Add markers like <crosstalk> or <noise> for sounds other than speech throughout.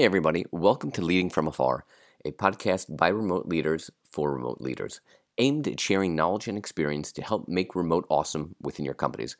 Hey, everybody. Welcome to Leading from Afar, a podcast by remote leaders for remote leaders, aimed at sharing knowledge and experience to help make remote awesome within your companies.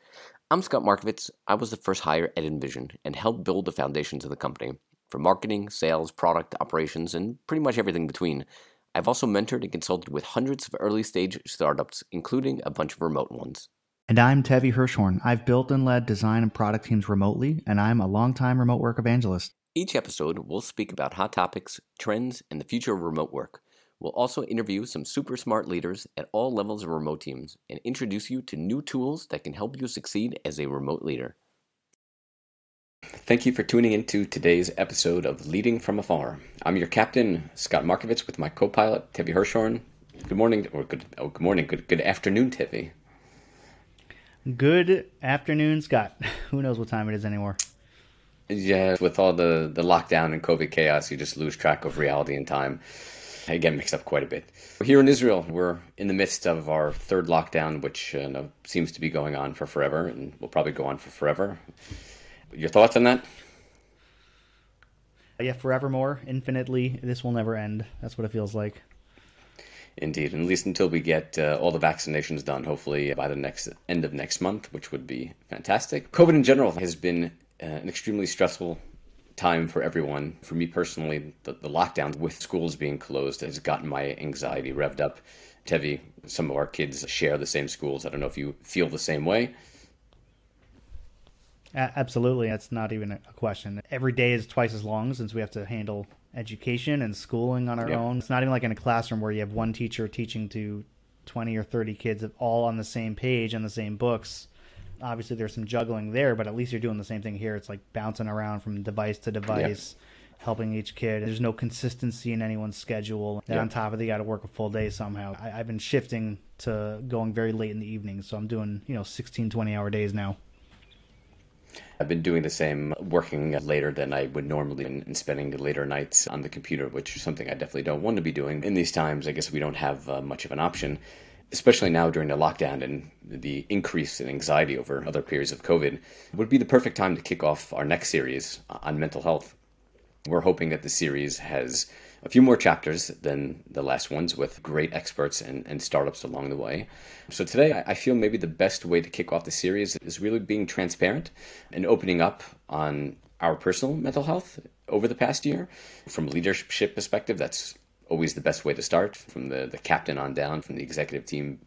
I'm Scott Markovitz. I was the first hire at InVision and helped build the foundations of the company for marketing, sales, product, operations, and pretty much everything between. I've also mentored and consulted with hundreds of early stage startups, including a bunch of remote ones. And I'm Tevi Hirschhorn. I've built and led design and product teams remotely, and I'm a longtime remote work evangelist. Each episode, we'll speak about hot topics, trends, and the future of remote work. We'll also interview some super smart leaders at all levels of remote teams and introduce you to new tools that can help you succeed as a remote leader. Thank you for tuning into today's episode of Leading from Afar. I'm your captain, Scott Markovitz, with my co-pilot, Tevi Hirschhorn. Good morning, or good, oh, good morning, good, good afternoon, Tevi. Good afternoon, Scott. <laughs> Who knows what time it is anymore? Yeah, with all the, the lockdown and COVID chaos, you just lose track of reality and time. I get mixed up quite a bit. Here in Israel, we're in the midst of our third lockdown, which uh, no, seems to be going on for forever and will probably go on for forever. Your thoughts on that? Yeah, forevermore, infinitely. This will never end. That's what it feels like. Indeed, and at least until we get uh, all the vaccinations done, hopefully by the next end of next month, which would be fantastic. COVID in general has been uh, an extremely stressful time for everyone. For me personally, the, the lockdown with schools being closed has gotten my anxiety revved up. Tevi, some of our kids share the same schools. I don't know if you feel the same way. Absolutely. That's not even a question. Every day is twice as long since we have to handle education and schooling on our yep. own. It's not even like in a classroom where you have one teacher teaching to 20 or 30 kids all on the same page and the same books obviously there's some juggling there, but at least you're doing the same thing here. It's like bouncing around from device to device, helping each kid. There's no consistency in anyone's schedule. And on top of that, you got to work a full day somehow. I, have been shifting to going very late in the evening, so I'm doing you know 16, 20 hour days now. I've been doing the same, working later than I would normally and spending the later nights on the computer, which is something I definitely don't want to be doing. In these times, I guess we don't have uh, much of an option especially now during the lockdown and the increase in anxiety over other periods of COVID, would be the perfect time to kick off our next series on mental health. We're hoping that the series has a few more chapters than the last ones with great experts and, and startups along the way. So today, I feel maybe the best way to kick off the series is really being transparent and opening up on our personal mental health over the past year. From a leadership perspective, that's always the best way to start from the, the captain on down, from the executive team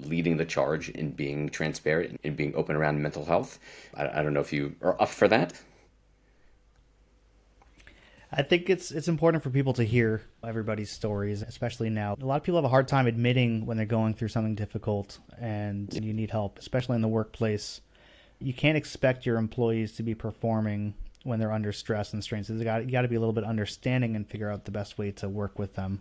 leading the charge in being transparent and being open around mental health. I, I don't know if you are up for that. I think it's it's important for people to hear everybody's stories, especially now. A lot of people have a hard time admitting when they're going through something difficult and you need help, especially in the workplace. You can't expect your employees to be performing when they're under stress and strain. So you got you got to be a little bit understanding and figure out the best way to work with them.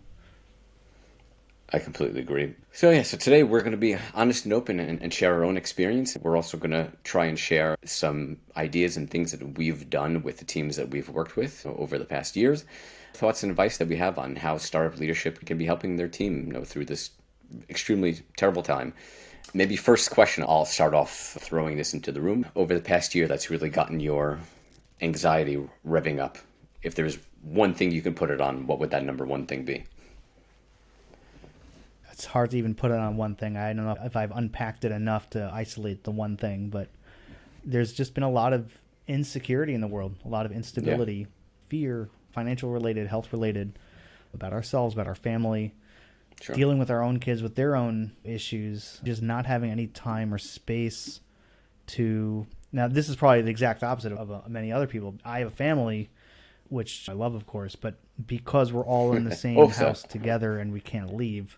I completely agree. So yeah, so today we're going to be honest and open and, and share our own experience. We're also going to try and share some ideas and things that we've done with the teams that we've worked with over the past years, thoughts and advice that we have on how startup leadership can be helping their team you know, through this extremely terrible time. Maybe first question, I'll start off throwing this into the room. Over the past year, that's really gotten your anxiety revving up, if there's one thing you can put it on, what would that number one thing be? It's hard to even put it on one thing. I don't know if I've unpacked it enough to isolate the one thing, but there's just been a lot of insecurity in the world, a lot of instability, yeah. fear, financial related, health related, about ourselves, about our family, sure. dealing with our own kids with their own issues, just not having any time or space to now, this is probably the exact opposite of uh, many other people. I have a family, which I love, of course, but because we're all in the <laughs> same oh, house together and we can't leave,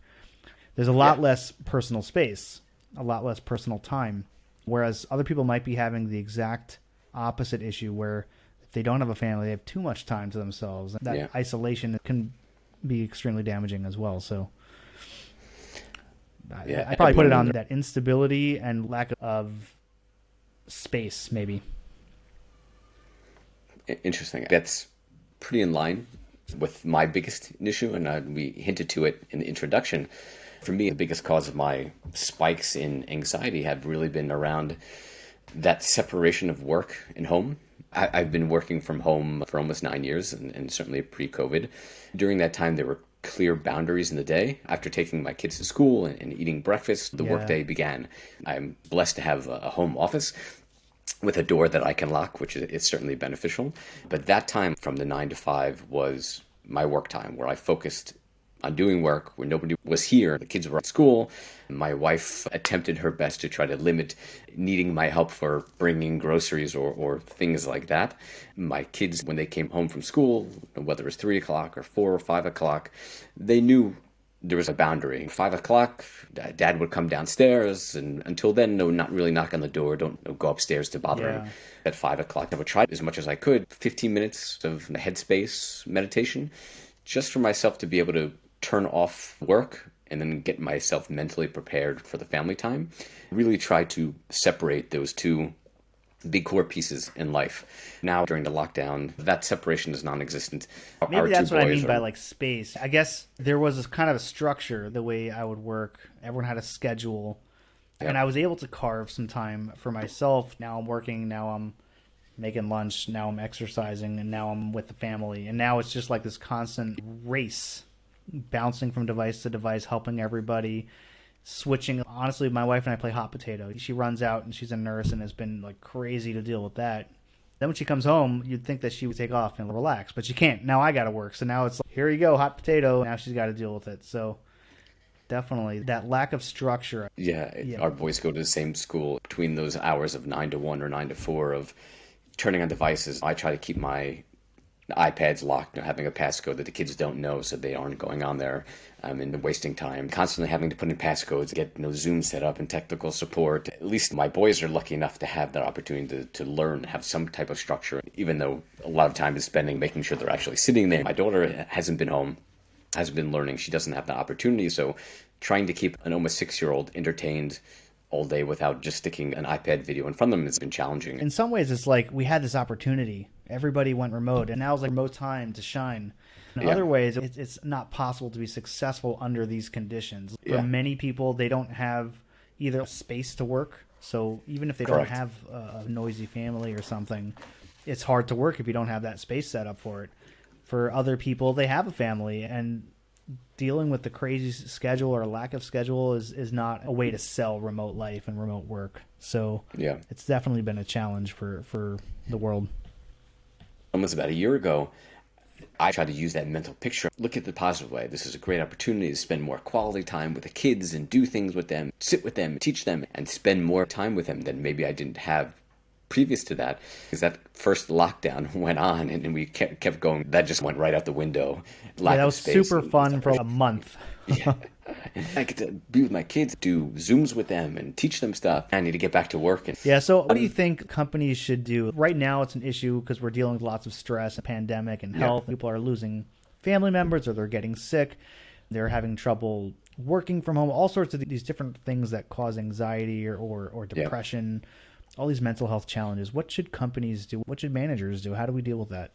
there's a lot yeah. less personal space, a lot less personal time. Whereas other people might be having the exact opposite issue where if they don't have a family, they have too much time to themselves. And that yeah. isolation can be extremely damaging as well. So, yeah, I, I probably put it on that instability and lack of space, maybe. Interesting. That's pretty in line with my biggest issue, and uh, we hinted to it in the introduction. For me, the biggest cause of my spikes in anxiety have really been around that separation of work and home I, have been working from home for almost nine years and, and certainly pre COVID. During that time, there were clear boundaries in the day. After taking my kids to school and, and eating breakfast, the yeah. workday began. I'm blessed to have a home office with a door that I can lock, which is, certainly beneficial. But that time from the nine to five was my work time where I focused on doing work when nobody was here. The kids were at school. My wife attempted her best to try to limit needing my help for bringing groceries or, or things like that. My kids, when they came home from school, whether it was three o'clock or four or five o'clock, they knew there was a boundary. Five o'clock, dad would come downstairs, and until then, no, not really knock on the door. Don't go upstairs to bother yeah. him. At five o'clock, I would try as much as I could. Fifteen minutes of headspace meditation, just for myself to be able to turn off work and then get myself mentally prepared for the family time. Really try to separate those two big core pieces in life. Now during the lockdown, that separation is non-existent. Maybe Our that's what I mean are... by like space. I guess there was this kind of a structure the way I would work. Everyone had a schedule, yep. and I was able to carve some time for myself. Now I'm working. Now I'm making lunch. Now I'm exercising, and now I'm with the family. And now it's just like this constant race bouncing from device to device, helping everybody, switching. Honestly, my wife and I play hot potato. She runs out and she's a nurse and has been like crazy to deal with that. Then when she comes home, you'd think that she would take off and relax, but she can't. Now I got to work. So now it's like, here you go, hot potato. Now she's got to deal with it. So definitely that lack of structure. Yeah, yeah, our boys go to the same school. Between those hours of nine to one or nine to four of turning on devices, I try to keep my iPad's locked, having a passcode that the kids don't know, so they aren't going on there um, and wasting time. Constantly having to put in passcodes, get you know, Zoom set up and technical support. At least my boys are lucky enough to have that opportunity to, to learn, have some type of structure, even though a lot of time is spending making sure they're actually sitting there. My daughter hasn't been home, hasn't been learning. She doesn't have the opportunity, so trying to keep an almost six year old entertained all day without just sticking an iPad video in front of them has been challenging. In some ways, it's like we had this opportunity Everybody went remote, and now it's like remote time to shine. In yeah. other ways, it's not possible to be successful under these conditions. For yeah. many people, they don't have either space to work. So even if they Correct. don't have a noisy family or something, it's hard to work if you don't have that space set up for it. For other people, they have a family, and dealing with the crazy schedule or lack of schedule is, is not a way to sell remote life and remote work. So yeah, it's definitely been a challenge for, for the world almost about a year ago, I tried to use that mental picture. Look at the positive way. This is a great opportunity to spend more quality time with the kids and do things with them, sit with them, teach them, and spend more time with them than maybe I didn't have previous to that. Because that first lockdown <laughs> went on and, and we kept, kept going. That just went right out the window. Yeah, that was super fun for a month. <laughs> yeah. I get to be with my kids, do Zooms with them, and teach them stuff. I need to get back to work. And, yeah. So, what do you um, think companies should do? Right now, it's an issue because we're dealing with lots of stress, and pandemic, and health. Yeah. People are losing family members, or they're getting sick. They're having trouble working from home. All sorts of these different things that cause anxiety or or, or depression. Yeah. All these mental health challenges. What should companies do? What should managers do? How do we deal with that?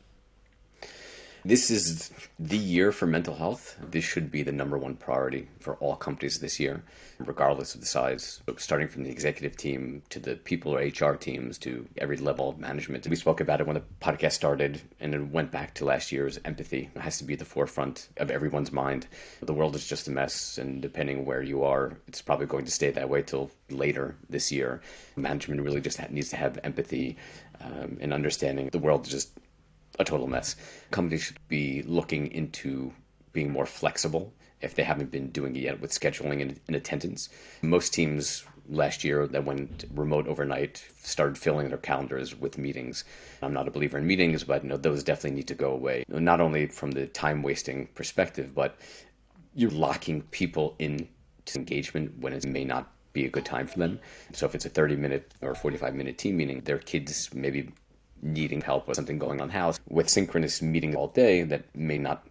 This is the year for mental health. This should be the number one priority for all companies this year, regardless of the size. Starting from the executive team to the people or HR teams to every level of management. We spoke about it when the podcast started, and it went back to last year's empathy. It has to be at the forefront of everyone's mind. The world is just a mess, and depending where you are, it's probably going to stay that way till later this year. Management really just needs to have empathy um, and understanding the world just a total mess. Companies should be looking into being more flexible if they haven't been doing it yet with scheduling and, and attendance. Most teams last year that went remote overnight started filling their calendars with meetings. I'm not a believer in meetings, but you know, those definitely need to go away. Not only from the time wasting perspective, but you're locking people into engagement when it may not be a good time for them. So if it's a 30 minute or 45 minute team meeting, their kids maybe needing help with something going on house with synchronous meetings all day that may not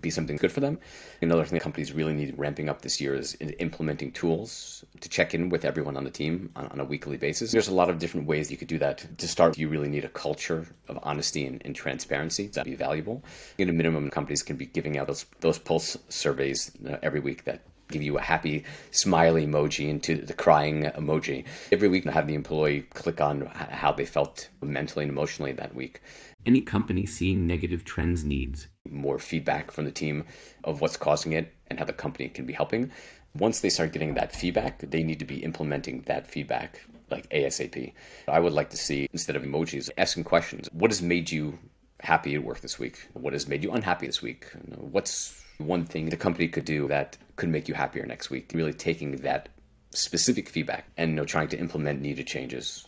be something good for them. Another thing that companies really need ramping up this year is implementing tools to check in with everyone on the team on, on, a weekly basis. There's a lot of different ways you could do that. To start, you really need a culture of honesty and, and transparency. That'd be valuable. In a minimum, companies can be giving out those those pulse surveys every week that give you a happy smiley emoji into the crying emoji. Every week, I have the employee click on how they felt mentally and emotionally that week. Any company seeing negative trends needs more feedback from the team of what's causing it and how the company can be helping. Once they start getting that feedback, they need to be implementing that feedback like ASAP. I would like to see, instead of emojis, asking questions. What has made you happy at work this week? What has made you unhappy this week? What's one thing the company could do that could make you happier next week? Really taking that specific feedback and you know, trying to implement needed changes.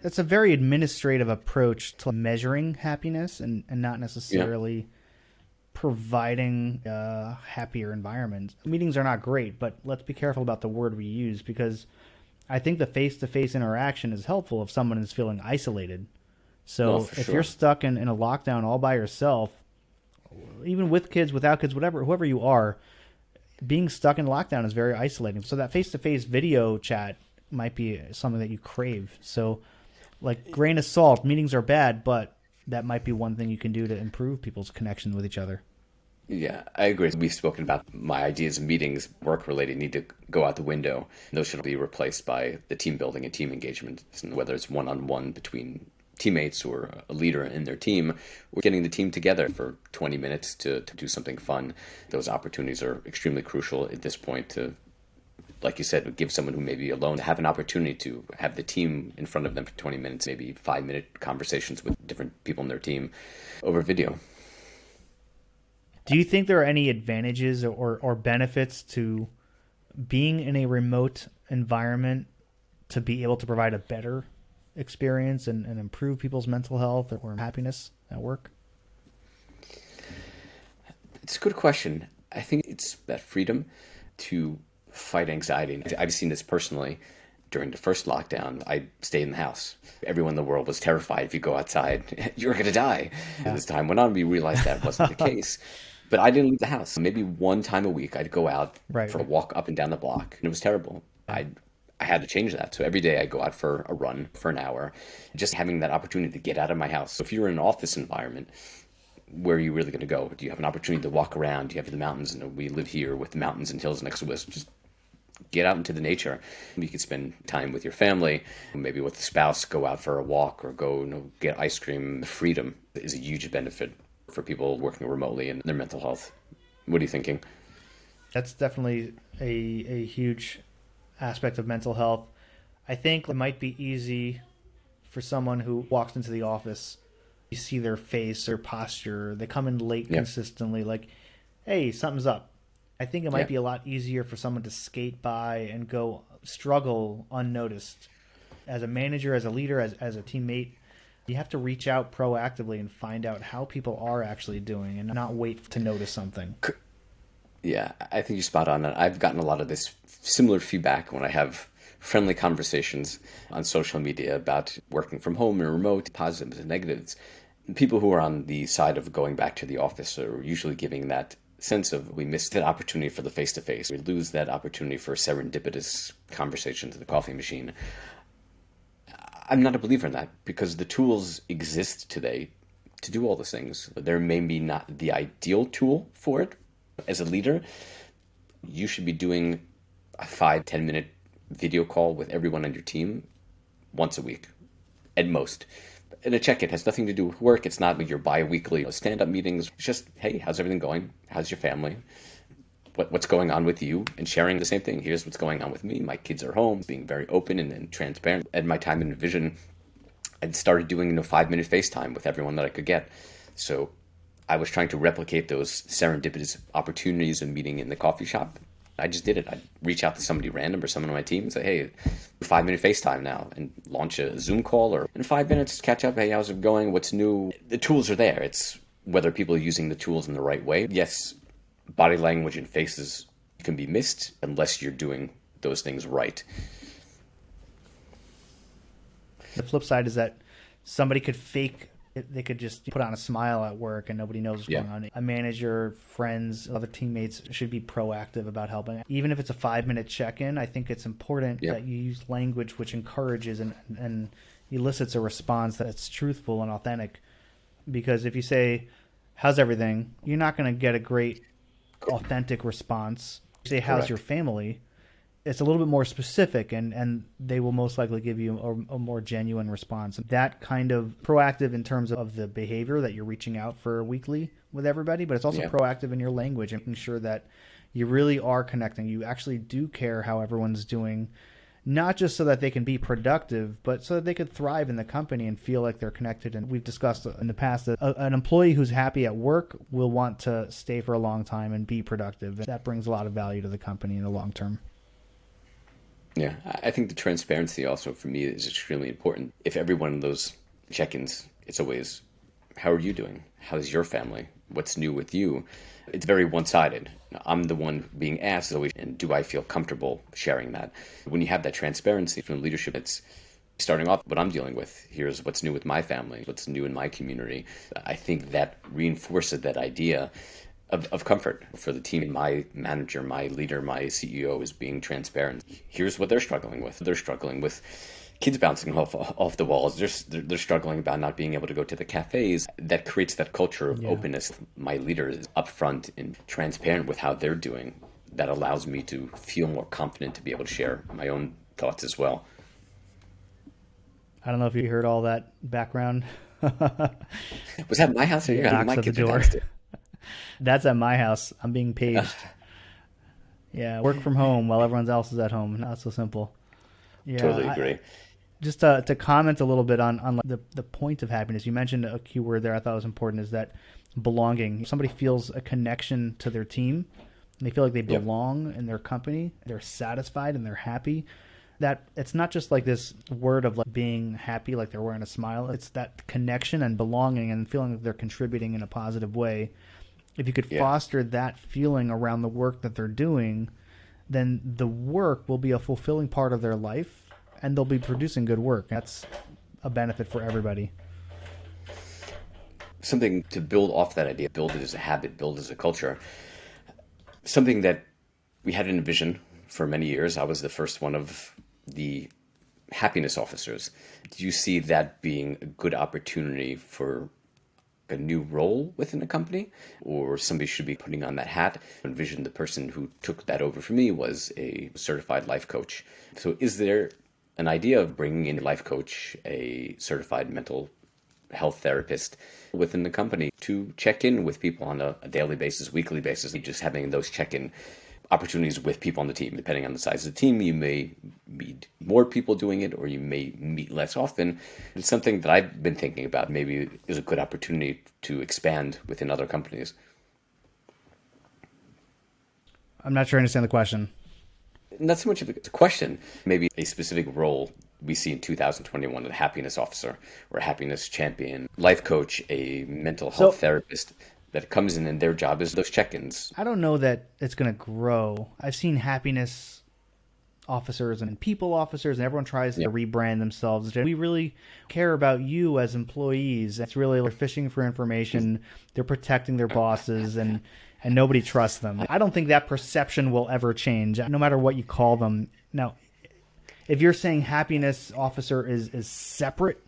That's a very administrative approach to measuring happiness and, and not necessarily yeah. providing a happier environment. Meetings are not great, but let's be careful about the word we use because I think the face to face interaction is helpful if someone is feeling isolated. So oh, if sure. you're stuck in, in a lockdown all by yourself, even with kids, without kids, whatever, whoever you are, being stuck in lockdown is very isolating. So that face to face video chat might be something that you crave. So, like grain of salt, meetings are bad, but that might be one thing you can do to improve people's connection with each other. Yeah, I agree. We've spoken about my ideas of meetings, work related, need to go out the window. Those should be replaced by the team building and team engagement, whether it's one on one between teammates or a leader in their team, we're getting the team together for 20 minutes to, to do something fun. Those opportunities are extremely crucial at this point to, like you said, give someone who may be alone to have an opportunity to have the team in front of them for 20 minutes, maybe five minute conversations with different people in their team over video. Do you think there are any advantages or, or benefits to being in a remote environment to be able to provide a better experience and, and improve people's mental health or happiness at work? It's a good question. I think it's that freedom to fight anxiety. I've seen this personally during the first lockdown. I stayed in the house. Everyone in the world was terrified if you go outside, <laughs> you're going to die. Yeah. As time went on, we realized that wasn't the <laughs> case. But I didn't leave the house. Maybe one time a week, I'd go out right, for a walk up and down the block, and it was terrible. I'd I had to change that. So every day I go out for a run for an hour, just having that opportunity to get out of my house. So if you're in an office environment, where are you really going to go? Do you have an opportunity to walk around? Do you have the mountains? And we live here with the mountains and hills next to us. Just get out into the nature. You could spend time with your family, maybe with a spouse, go out for a walk or go you know, get ice cream. Freedom is a huge benefit for people working remotely and their mental health. What are you thinking? That's definitely a, a huge aspect of mental health. I think it might be easy for someone who walks into the office, you see their face, their posture, they come in late yeah. consistently, like, hey, something's up. I think it might yeah. be a lot easier for someone to skate by and go struggle unnoticed. As a manager, as a leader, as, as a teammate, you have to reach out proactively and find out how people are actually doing and not wait to notice something. Yeah, I think you're spot on. I've gotten a lot of this similar feedback when I have friendly conversations on social media about working from home and remote, positives and negatives. People who are on the side of going back to the office are usually giving that sense of we missed that opportunity for the face to face. We lose that opportunity for serendipitous conversations at the coffee machine. I'm not a believer in that because the tools exist today to do all those things. There may be not the ideal tool for it, as a leader, you should be doing a five, 10 minute video call with everyone on your team once a week at most. And a check it has nothing to do with work. It's not with your bi weekly you know, stand up meetings. It's just, hey, how's everything going? How's your family? What, what's going on with you? And sharing the same thing. Here's what's going on with me. My kids are home, being very open and, and transparent. At my time InVision, I started doing you know five minute FaceTime with everyone that I could get. So I was trying to replicate those serendipitous opportunities of meeting in the coffee shop. I just did it. I'd reach out to somebody random or someone on my team and say, hey, five minute FaceTime now and launch a Zoom call or in five minutes catch up. Hey, how's it going? What's new? The tools are there. It's whether people are using the tools in the right way. Yes, body language and faces can be missed unless you're doing those things right. The flip side is that somebody could fake they could just put on a smile at work and nobody knows what's yeah. going on. A manager, friends, other teammates should be proactive about helping. Even if it's a five minute check in, I think it's important yeah. that you use language which encourages and, and elicits a response that's truthful and authentic. Because if you say, How's everything? you're not going to get a great, authentic response. say, "How's Correct. your family?" It's a little bit more specific, and and they will most likely give you a, a more genuine response. That kind of proactive in terms of the behavior that you're reaching out for weekly with everybody, but it's also Yeah. proactive in your language and making sure that you really are connecting. You actually do care how everyone's doing, not just so that they can be productive, but so that they could thrive in the company and feel like they're connected. And we've discussed in the past that a, an employee who's happy at work will want to stay for a long time and be productive. That brings a lot of value to the company in the long term. Yeah, I think the transparency also for me is extremely important. If every one of those check-ins, it's always, how are you doing? How's your family? What's new with you? It's very one-sided. I'm the one being asked always, and do I feel comfortable sharing that? When you have that transparency from leadership, it's starting off what I'm dealing with. Here's what's new with my family, what's new in my community. I think that reinforces that idea of, of comfort for the team. My manager, my leader, my CEO is being transparent. Here's what they're struggling with. They're struggling with kids bouncing off off the walls. They're, they're, they're struggling about not being able to go to the cafes. That creates that culture of openness. My leader is upfront and transparent with how they're doing. That allows me to feel more confident to be able to share my own thoughts as well. I don't know if you heard all that background. Was that my house <laughs> or your Knocks my at the door. That's at my house. I'm being paged. <laughs> yeah, work from home while everyone else is at home. Not so simple. Yeah, Totally I- agree. just to, to comment a little bit on, on the, the point of happiness, you mentioned a keyword there I thought was important is that belonging. Somebody feels a connection to their team and they feel like they Yep. belong in their company, they're satisfied and they're happy. That it's not just like this word of like being happy, like they're wearing a smile. It's that connection and belonging and feeling that they're contributing in a positive way. If you could Yeah. foster that feeling around the work that they're doing, then the work will be a fulfilling part of their life and they'll be producing good work. That's a benefit for everybody. something to build off that idea, build it as a habit, build it as a culture. Something that we had InVision for many years. I was the first one of the happiness officers. Do you see that being a good opportunity for a new role within a company or somebody should be putting on that hat? InVision the person who took that over for me was a certified life coach. So is there an idea of bringing in a life coach, a certified mental health therapist within the company to check in with people on a, a daily basis, weekly basis, just having those check in opportunities with people on the team. Depending on the size of the team, you may meet more people doing it or you may meet less often. It's something that I've been thinking about. Maybe is a good opportunity to expand within other companies. I'm not sure I understand the question. Not so much of a question, maybe a specific role we see in 2021 a happiness officer or a happiness champion, life coach, a mental health So- therapist that comes in and their job is those check-ins. I don't know that it's going to grow. I've seen happiness officers and people officers, and everyone tries to rebrand themselves. We really care about you as employees. It's really they're fishing for information. They're protecting their bosses, and and nobody trusts them. I don't think that perception will ever change, no matter what you call them. Now, if you're saying happiness officer is is separate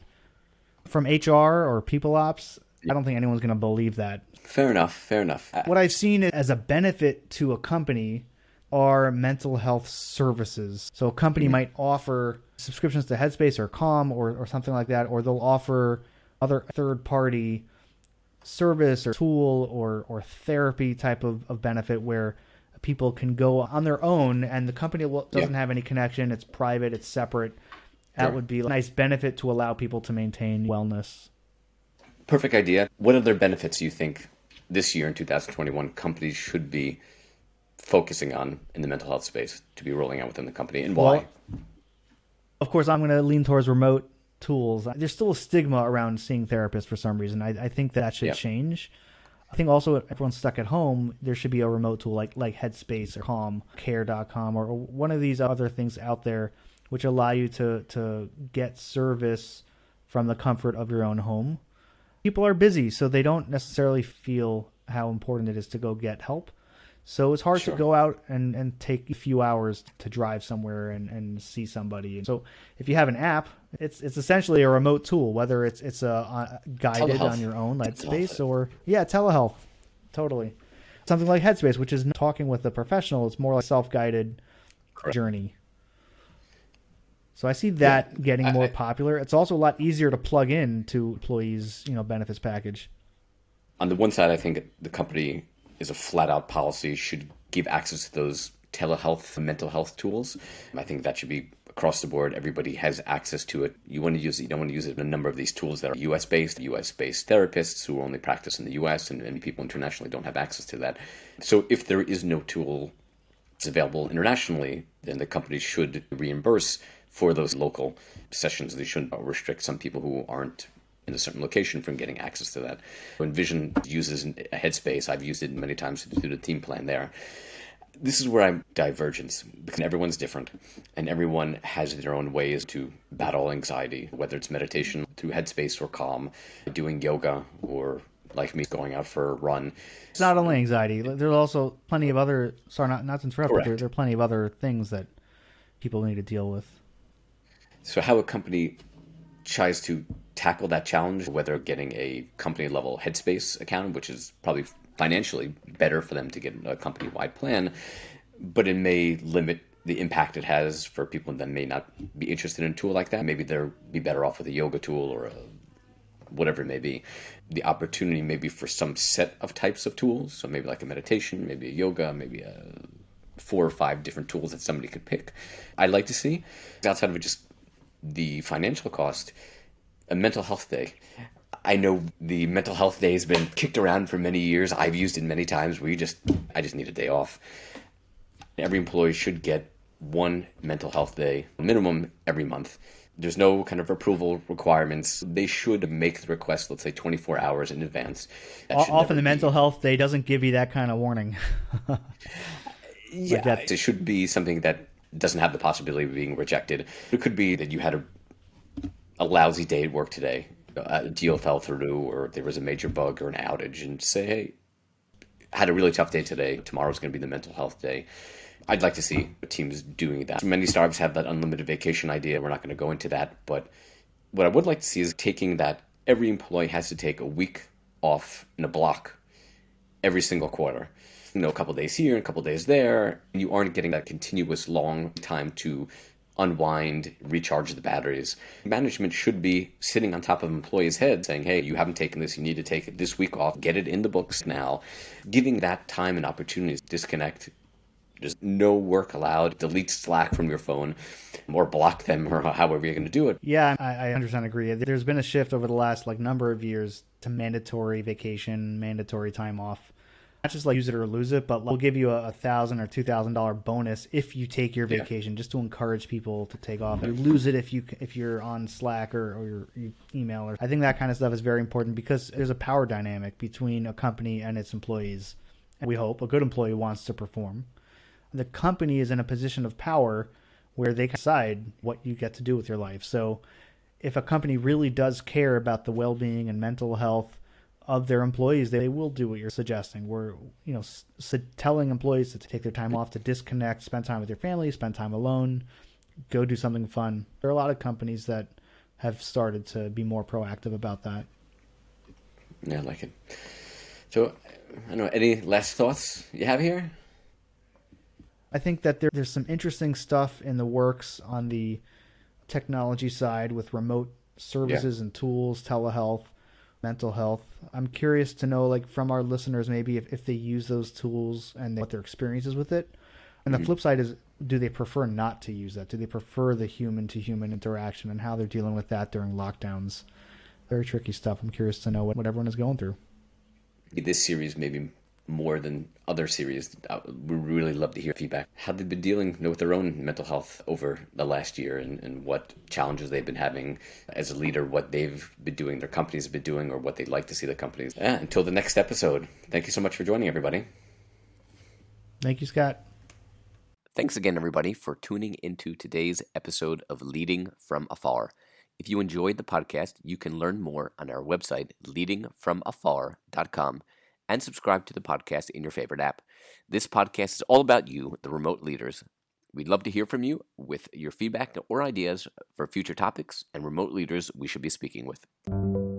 from HR or people ops, I don't think anyone's going to believe that Fair enough, fair enough. Uh, what I've seen as a benefit to a company are mental health services. So a company might offer subscriptions to Headspace or Calm or, or something like that, or they'll offer other third party service or tool or, or therapy type of, of benefit where people can go on their own and the company will, doesn't Yeah. have any connection. It's private, it's separate. That Sure. would be a nice benefit to allow people to maintain wellness. Perfect idea. What other benefits do you think this year in 2021 companies should be focusing on in the mental health space to be rolling out within the company and why? Well, Of course, I'm going to lean towards remote tools. There's still a stigma around seeing therapists for some reason. I, I think that should Yeah. change. I think also if everyone's stuck at home, there should be a remote tool like like Headspace or Calm, Care.com, or one of these other things out there which allow you to to get service from the comfort of your own home. People are busy, so they don't necessarily feel how important it is to go get help. So it's hard Sure. to go out and, and take a few hours to drive somewhere and, and see somebody. So if you have an app, it's it's essentially a remote tool, whether it's it's a uh, guided Telehealth. on your own like space or yeah, telehealth, totally. something like Headspace, which is talking with a professional. It's more like self-guided journey. So I see that getting more I- popular. It's also a lot easier to plug in to employees, you know, benefits package. on the one side, I think the company is a flat out policy should give access to those telehealth and mental health tools. I think that should be across the board. Everybody has access to it. You want to use it, you don't want to use it in a number of these tools that are US based, US based therapists who only practice in the US and, and people internationally don't have access to that. So if there is no tool that's available internationally, then the company should reimburse for those local sessions. They shouldn't restrict some people who aren't in a certain location from getting access to that. InVision uses a Headspace, I've used it many times to do the team plan there. This is where I'm divergence because everyone's different and everyone has their own ways to battle anxiety, whether it's meditation through Headspace or Calm, doing yoga or like me going out for a run. It's not only anxiety. There's also plenty of other. Sorry, not not to interrupt, but there, there are plenty of other things that people need to deal with. So, how a company tries to tackle that challenge, whether getting a company level headspace account, which is probably financially better for them to get a company wide plan, but it may limit the impact it has for people that may not be interested in a tool like that. Maybe they'll be better off with a yoga tool or a whatever it may be. The opportunity maybe for some set of types of tools, so maybe like a meditation, maybe a yoga, maybe a four or five different tools that somebody could pick. I'd like to see outside of just the financial cost, a mental health day. I know the mental health day has been kicked around for many years. I've used it many times where you just, I just need a day off. Every employee should get one mental health day minimum every month. There's no kind of approval requirements. They should make the request, let's say 24 hours in advance. That Often the be- mental health day doesn't give you that kind of warning. <laughs> Yeah, that- it should be something that doesn't have the possibility of being rejected. It could be that you had a, a lousy day at work today, uh, a deal fell through, or there was a major bug or an outage, and say, hey, had a really tough day today. Tomorrow's going to be the mental health day. I'd like to see teams doing that. Many startups have that unlimited vacation idea. We're not going to go into that, but what I would like to see is taking that every employee has to take a week off in a block every single quarter. You know, a couple days here, and a couple days there. You aren't getting that continuous long time to unwind, recharge the batteries. Management should be sitting on top of employees' heads saying, hey, you haven't taken this, you need to take it this week off, get it in the books now. Giving that time and opportunity to disconnect. There's no work allowed. Delete Slack from your phone or block them or <laughs> however you're going to do it. Yeah, I, I understand. Agree. There's been a shift over the last like number of years to mandatory vacation, mandatory time off. Not just like use it or lose it, but we'll give you a, a thousand or two thousand dollar bonus if you take your Yeah. vacation, just to encourage people to take off. You lose it if you if you're on Slack or, or your you email. Or I think that kind of stuff is very important because there's a power dynamic between a company and its employees. And we hope a good employee wants to perform. The company is in a position of power where they can decide what you get to do with your life. So if a company really does care about the well-being and mental health of their employees, they will do what you're suggesting. We're, you know, s- telling employees to take their time off to disconnect, spend time with your family, spend time alone, go do something fun. There are a lot of companies that have started to be more proactive about that. Yeah, I like it. So, I don't know, any last thoughts you have here? I think that there, there's some interesting stuff in the works on the technology side with remote services and tools, telehealth, mental health. I'm curious to know, like, from our listeners, maybe if, if they use those tools and what their experience is with it. And the mm-hmm. flip side is, do they prefer not to use that? Do they prefer the human to human interaction and how they're dealing with that during lockdowns? Very tricky stuff. I'm curious to know what, what everyone is going through. This series, maybe more than other series, uh, we really love to hear feedback. How they've been dealing with their own mental health over the last year and, and what challenges they've been having as a leader, what they've been doing, their companies have been doing, or what they'd like to see the companies. Yeah, until the next episode, thank you so much for joining, everybody. Thank you, Scott. Thanks again, everybody, for tuning into today's episode of Leading from Afar. If you enjoyed the podcast, you can learn more on our website, leadingfromafar.com, and subscribe to the podcast in your favorite app. This podcast is all about you, the remote leaders. We'd love to hear from you with your feedback or ideas for future topics and remote leaders we should be speaking with.